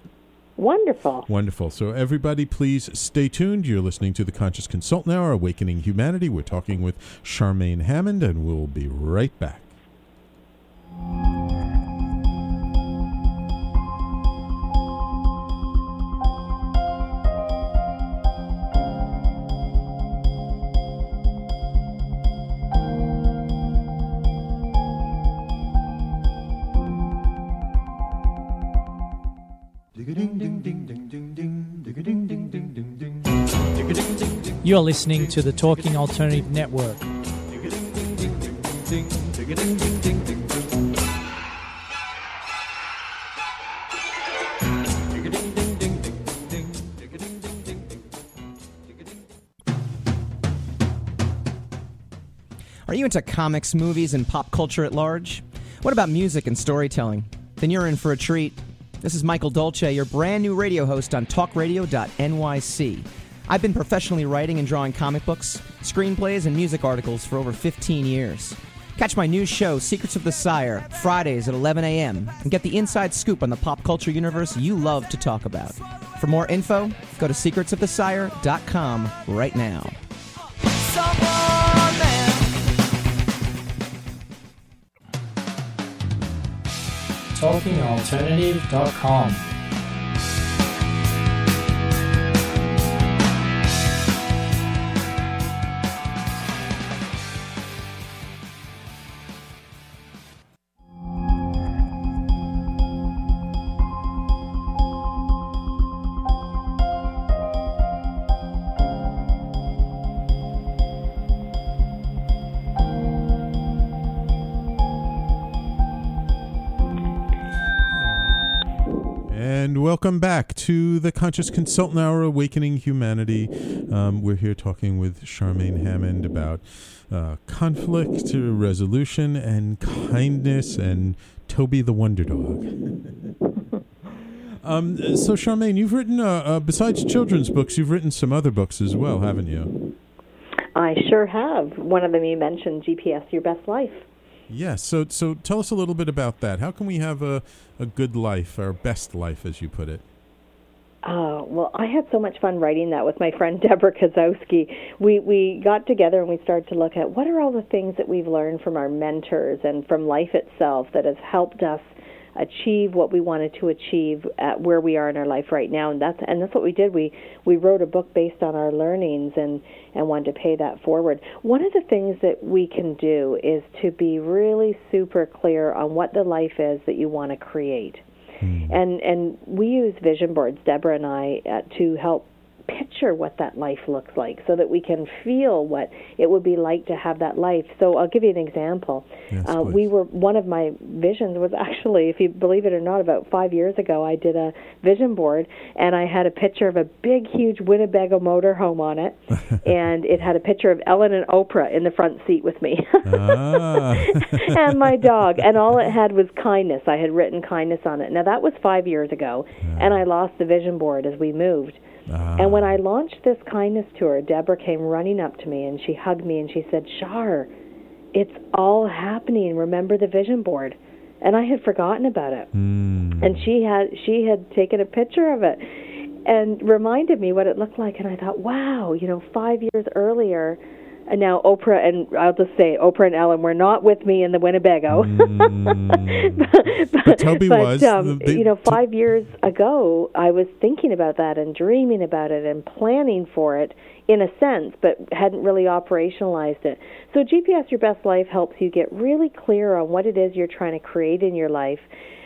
Wonderful. Wonderful. So, everybody, please stay tuned. You're listening to the Conscious Consultant Hour, Awakening Humanity. We're talking with Charmaine Hammond, and we'll be right back. You're listening to the Talking Alternative Network. Are you into comics, movies, and pop culture at large? What about music and storytelling? Then you're in for a treat. This is Michael Dolce, your brand new radio host on talkradio.nyc. I've been professionally writing and drawing comic books, screenplays, and music articles for over 15 years. Catch my new show, Secrets of the Sire, Fridays at 11 a.m., and get the inside scoop on the pop culture universe you love to talk about. For more info, go to secretsofthesire.com right now. TalkingAlternative.com. welcome back to the Conscious Consultant Hour, Awakening Humanity. Um, we're here talking with Charmaine Hammond about uh, conflict resolution and kindness and Toby the Wonder Dog. [LAUGHS] um, so, Charmaine, you've written, uh, uh, besides children's books, you've written some other books as well, haven't you? I sure have. One of them you mentioned, GPS Your Best Life. Yes. So, so tell us a little bit about that. How can we have a, a good life, our best life, as you put it? Oh, well, I had so much fun writing that with my friend [LAUGHS] Deborah Kasowski. We we got together and we started to look at what are all the things that we've learned from our mentors and from life itself that has helped us achieve what we wanted to achieve at where we are in our life right now and that's and that's what we did we we wrote a book based on our learnings and and wanted to pay that forward. One of the things that we can do is to be really super clear on what the life is that you want to create and and we use vision boards deborah and i uh, to help picture what that life looks like so that we can feel what it would be like to have that life. So I'll give you an example. Yes, uh, we were one of my visions was actually, if you believe it or not, about five years ago, I did a vision board and I had a picture of a big, huge Winnebago motorhome on it, [LAUGHS] and it had a picture of Ellen and Oprah in the front seat with me. Ah. [LAUGHS] and my dog, and all it had was kindness. I had written kindness on it. Now that was five years ago, and I lost the vision board as we moved. Ah. And when I launched this kindness tour, Deborah came running up to me and she hugged me and she said, "Shar, it's all happening. Remember the vision board." And I had forgotten about it. Mm. And she had she had taken a picture of it and reminded me what it looked like and I thought, "Wow, you know, 5 years earlier, and now Oprah and I'll just say Oprah and Ellen were not with me in the Winnebago. [LAUGHS] but, But Toby but, was. Um, They- you know, five years ago, I was thinking about that and dreaming about it and planning for it in a sense, but hadn't really operationalized it. So GPS Your Best Life helps you get really clear on what it is you're trying to create in your life.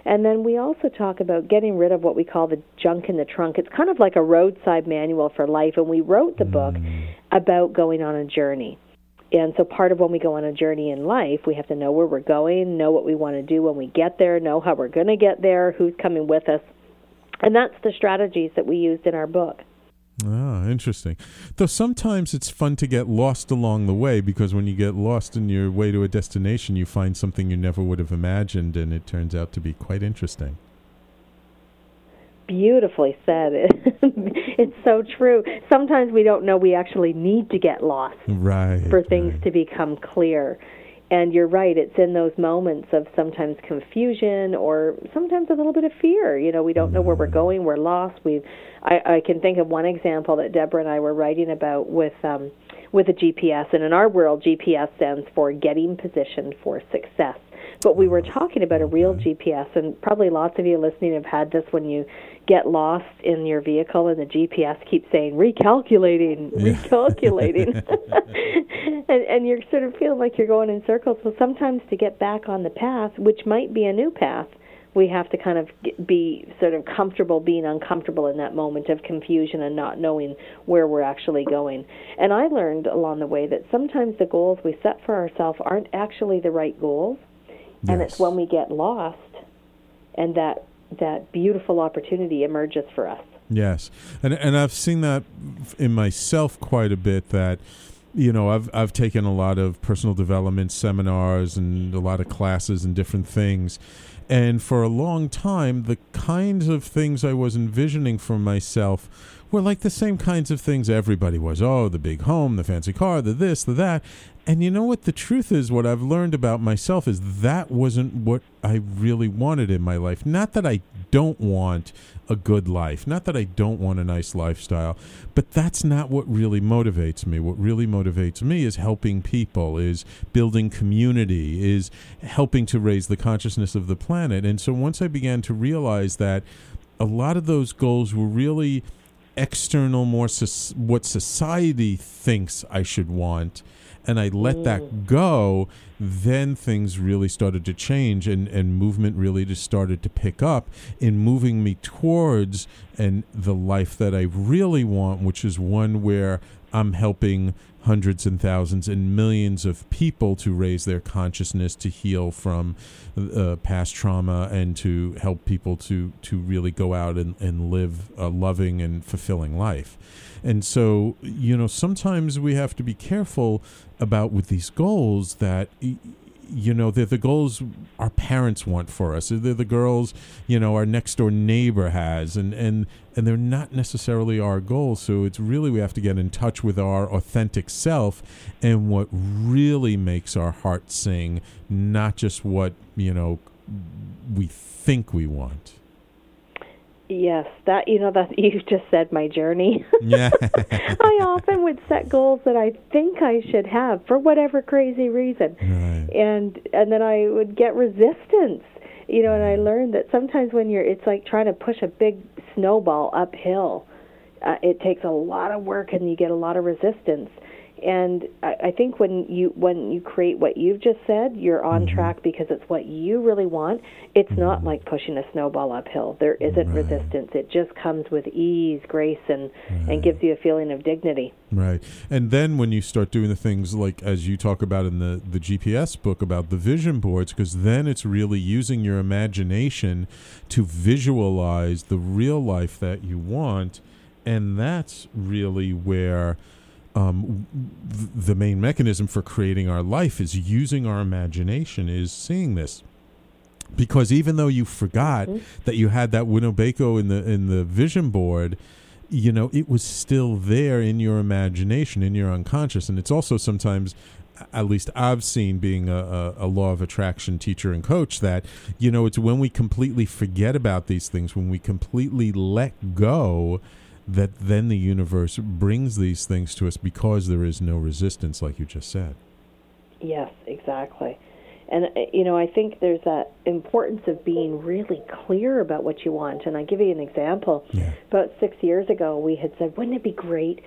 And then we also talk about getting rid of what we call the junk in the trunk. It's kind of like a roadside manual for life. And we wrote the book mm. about going on a journey. And so part of when we go on a journey in life, we have to know where we're going, know what we want to do when we get there, know how we're going to get there, who's coming with us. And that's the strategies that we used in our book. Ah, interesting. Though sometimes it's fun to get lost along the way because when you get lost in your way to a destination, you find something you never would have imagined, and it turns out to be quite interesting. Beautifully said. [LAUGHS] it's so true. Sometimes we don't know we actually need to get lost Right. for things right. to become clear. And you're right, it's in those moments of sometimes confusion or sometimes a little bit of fear. You know, we don't know where we're going, we're lost. We've I, I can think of one example that Deborah and I were writing about with um with a GPS and in our world GPS stands for getting positioned for success. But we were mm-hmm. talking about a real GPS and probably lots of you listening have had this when you get lost in your vehicle and the GPS keeps saying recalculating, recalculating. [LAUGHS] [LAUGHS] and, and you're sort of feeling like you're going in circles. So sometimes to get back on the path, which might be a new path, we have to kind of be sort of comfortable being uncomfortable in that moment of confusion and not knowing where we're actually going. And I learned along the way that sometimes the goals we set for ourselves aren't actually the right goals. And it's when we get lost and that that beautiful opportunity emerges for us. Yes, and and I've seen that in myself quite a bit. That you know, I've I've taken a lot of personal development seminars and a lot of classes and different things. And for a long time, the kinds of things I was envisioning for myself were like the same kinds of things everybody was. Oh, the big home, the fancy car, the this, the that. And you know what? The truth is, what I've learned about myself is that wasn't what I really wanted in my life. Not that I don't want a good life, not that I don't want a nice lifestyle, but that's not what really motivates me. What really motivates me is helping people, is building community, is helping to raise the consciousness of the planet. And so once I began to realize that a lot of those goals were really external, more soc- what society thinks I should want, and I let that mm. go, then things really started to change and, and movement really just started to pick up in moving me towards and the life that I really want, which is one where I'm helping hundreds and thousands and millions of people to raise their consciousness to heal from uh, past trauma and to help people to to really go out and, and live a loving and fulfilling life. And so you know sometimes we have to be careful about with these goals that you know they're the goals our parents want for us. They're the girls you know our next door neighbor has. And and and they're not necessarily our goals so it's really we have to get in touch with our authentic self and what really makes our heart sing not just what you know we think we want Yes, that you know that [LAUGHS] you just said my journey. yeah [LAUGHS] I often would set goals that I think I should have for whatever crazy reason. right And and then I would get resistance. You know, and I learned that sometimes when you're it's like trying to push a big snowball uphill. Uh, it takes a lot of work and you get a lot of resistance. And I, I think when you when you create what you've just said, you're on mm-hmm. track because it's what you really want. It's not mm-hmm. like pushing a snowball uphill. There isn't resistance. It just comes with ease, grace, and and gives you a feeling of dignity. Right. And then when you start doing the things like as you talk about in the the GPS book about the vision boards because then it's really using your imagination to visualize the real life that you want and that's really where um, th- the main mechanism for creating our life is using our imagination is seeing this because even though you forgot that you had that Winnebago in the in the vision board, you know it was still there in your imagination, in your unconscious, and it's also sometimes. At least I've seen being a, a, a law of attraction teacher and coach that, you know, it's when we completely forget about these things, when we completely let go, that then the universe brings these things to us because there is no resistance, like you just said. Yes, exactly. And uh, you know, I think there's that importance of being really clear about what you want. And I give you an example. Yeah. About six years ago, we had said, "Wouldn't it be great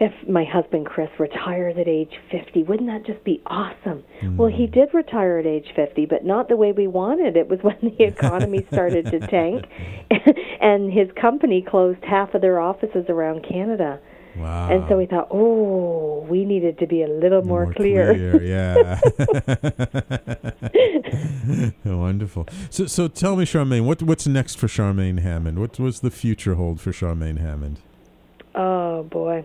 if my husband Chris retires at age 50? Wouldn't that just be awesome?" Hmm. Well, he did retire at age 50, but not the way we wanted. It was when the [LAUGHS] economy started to tank, [LAUGHS] and his company closed half of their offices around Canada. Wow. And so we thought, oh, we needed to be a little more, clear. yeah. [LAUGHS] Wonderful. So, so tell me, Charmaine, what what's next for Charmaine Hammond? What was the future hold for Charmaine Hammond? Oh boy.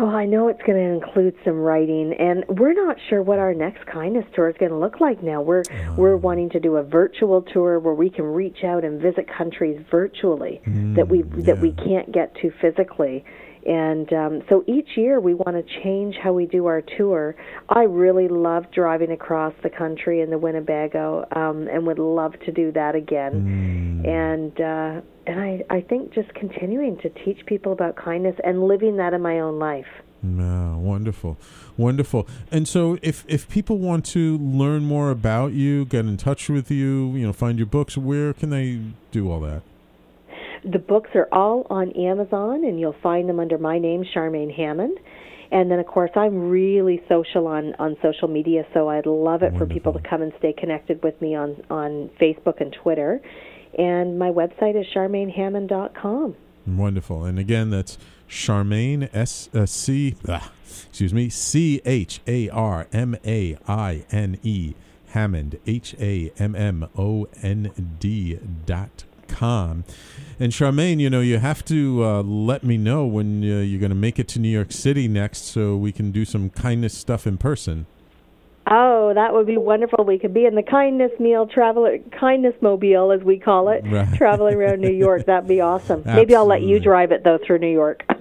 Oh, I know it's going to include some writing, and we're not sure what our next kindness tour is going to look like. Now we're we're mm. wanting to do a virtual tour where we can reach out and visit countries virtually that we that we can't get to physically. And um, so each year we want to change how we do our tour. I really love driving across the country in the Winnebago, um, and would love to do that again. And uh, and I, I think just continuing to teach people about kindness and living that in my own life. No, wonderful, wonderful. And so, if if people want to learn more about you, get in touch with you, you know, find your books, where can they do all that? The books are all on Amazon, and you'll find them under my name, Charmaine Hammond. And then, of course, I'm really social on, on social media, so I'd love it for people to come and stay connected with me on, on Facebook and Twitter. And my website is charmainehammond.com. Wonderful. And again, that's Charmaine S uh, C. ah, excuse me, C H A R M A I N E Hammond H A M M O N D dot And Charmaine, you know, you have to uh, let me know when uh, you're going to make it to New York City next so we can do some kindness stuff in person. Oh, that would be wonderful. We could be in the kindness meal travel kindness mobile as we call it, Right. traveling around New York. That'd be awesome. Maybe I'll let you drive it though through New York. [LAUGHS]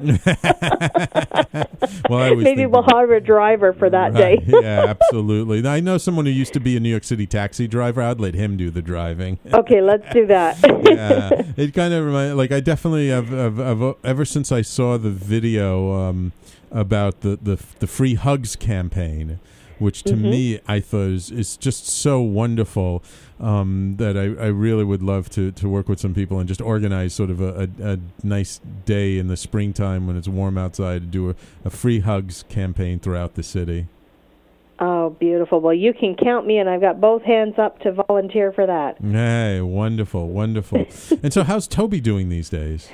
Well, I Maybe we'll hire a driver for that Right. day. yeah, absolutely. I know someone who used to be a New York City taxi driver. I'd let him do the driving. okay, let's do that. yeah, [LAUGHS] it kind of remind like I definitely have, have, have ever since I saw the video um, about the, the the free hugs campaign, which to Mhm. me I thought is, is just so wonderful um, that I, I really would love to, to work with some people and just organize sort of a, a, a nice day in the springtime when it's warm outside to do a, a free hugs campaign throughout the city. oh, beautiful. Well, you can count me, and I've got both hands up to volunteer for that. Hey, wonderful, wonderful. [LAUGHS] and so, how's Toby doing these days?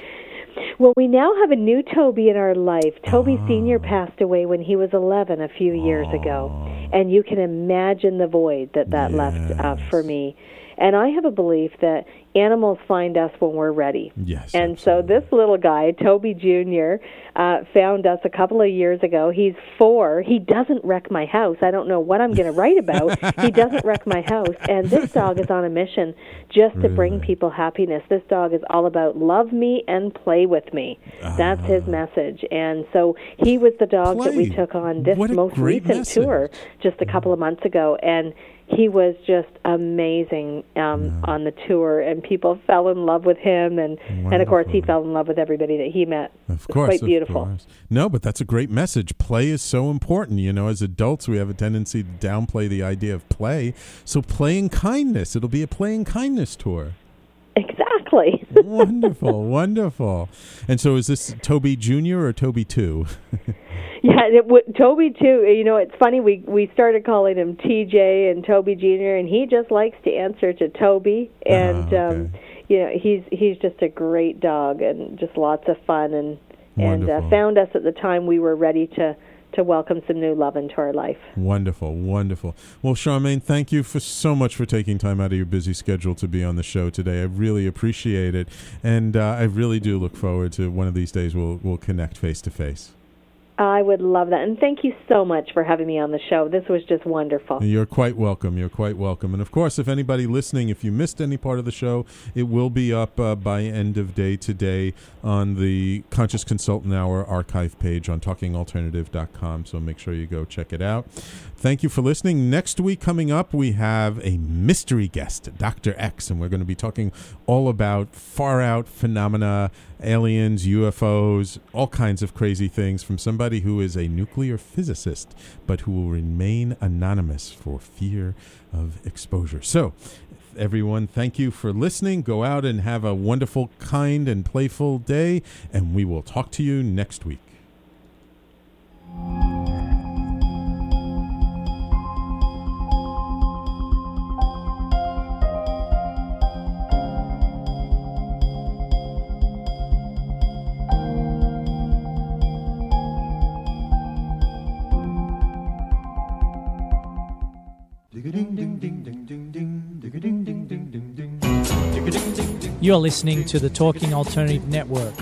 Well, we now have a new Toby in our life. Toby Ah. Sr. passed away when he was 11 a few years ago. And you can imagine the void that that left uh, for me. And I have a belief that animals find us when we're ready. Yes. And so this little guy, Toby Jr., uh, found us a couple of years ago. He's four. He doesn't wreck my house. I don't know what I'm going to write about. he [LAUGHS] doesn't wreck my house. And this dog is on a mission just to bring people happiness. This dog is all about love me and play with me. That's his message. And so he was the dog that we took on this most recent message. tour just a couple of months ago. And he was just amazing um, on the tour, and people fell in love with him, and and of course he fell in love with everybody that he met. Of course, quite beautiful. course. No, but that's a great message. Play is so important. You know, as adults, we have a tendency to downplay the idea of play. So, playing kindness. It'll be a playing kindness tour. Exactly. [LAUGHS] wonderful, wonderful. And so, is this Toby Junior or Toby Two? [LAUGHS] yeah, it w- Toby Two. You know, it's funny. We we started calling him TJ and Toby Jr. and he just likes to answer to Toby. And Ah, um, you know, he's he's just a great dog and just lots of fun and and uh, found us at the time we were ready to to welcome some new love into our life. Wonderful, wonderful. Well, Charmaine, thank you for so much for taking time out of your busy schedule to be on the show today. I really appreciate it, and uh, I really do look forward to one of these days we'll we'll connect face to face. I would love that. And thank you so much for having me on the show. This was just wonderful. You're quite welcome. You're quite welcome. And of course, if anybody listening, if you missed any part of the show, it will be up uh, by end of day today on the Conscious Consultant Hour archive page on talkingalternative.com. So make sure you go check it out. Thank you for listening. Next week, coming up, we have a mystery guest, Dr. X, and we're going to be talking all about far out phenomena, aliens, UFOs, all kinds of crazy things from somebody who is a nuclear physicist, but who will remain anonymous for fear of exposure. So, everyone, thank you for listening. Go out and have a wonderful, kind, and playful day, and we will talk to you next week. You're listening to the Talking Alternative Network.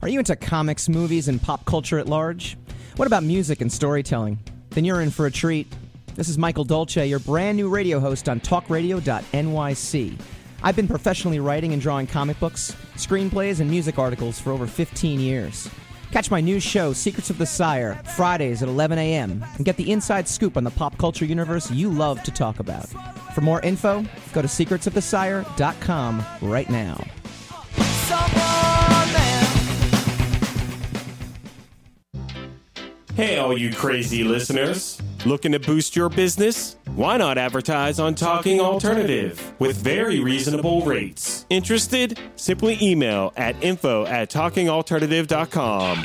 Are you into comics, movies, and pop culture at large? What about music and storytelling? Then you're in for a treat. This is Michael Dolce, your brand new radio host on talkradio.nyc. I've been professionally writing and drawing comic books, screenplays, and music articles for over 15 years. Catch my new show, Secrets of the Sire, Fridays at 11 a.m., and get the inside scoop on the pop culture universe you love to talk about. For more info, go to secretsofthesire.com right now. Hey, all you crazy listeners. Looking to boost your business? Why not advertise on Talking Alternative with very reasonable rates? Interested? Simply email at info at talkingalternative.com.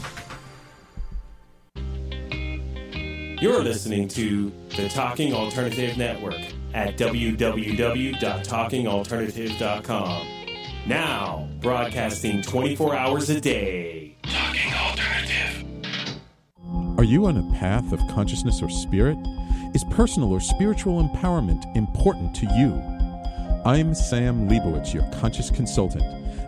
You're listening to the Talking Alternative Network at www.talkingalternative.com. Now, broadcasting 24 hours a day. Talking Alternative. Are you on a path of consciousness or spirit? Is personal or spiritual empowerment important to you? I'm Sam Leibowitz, your conscious consultant,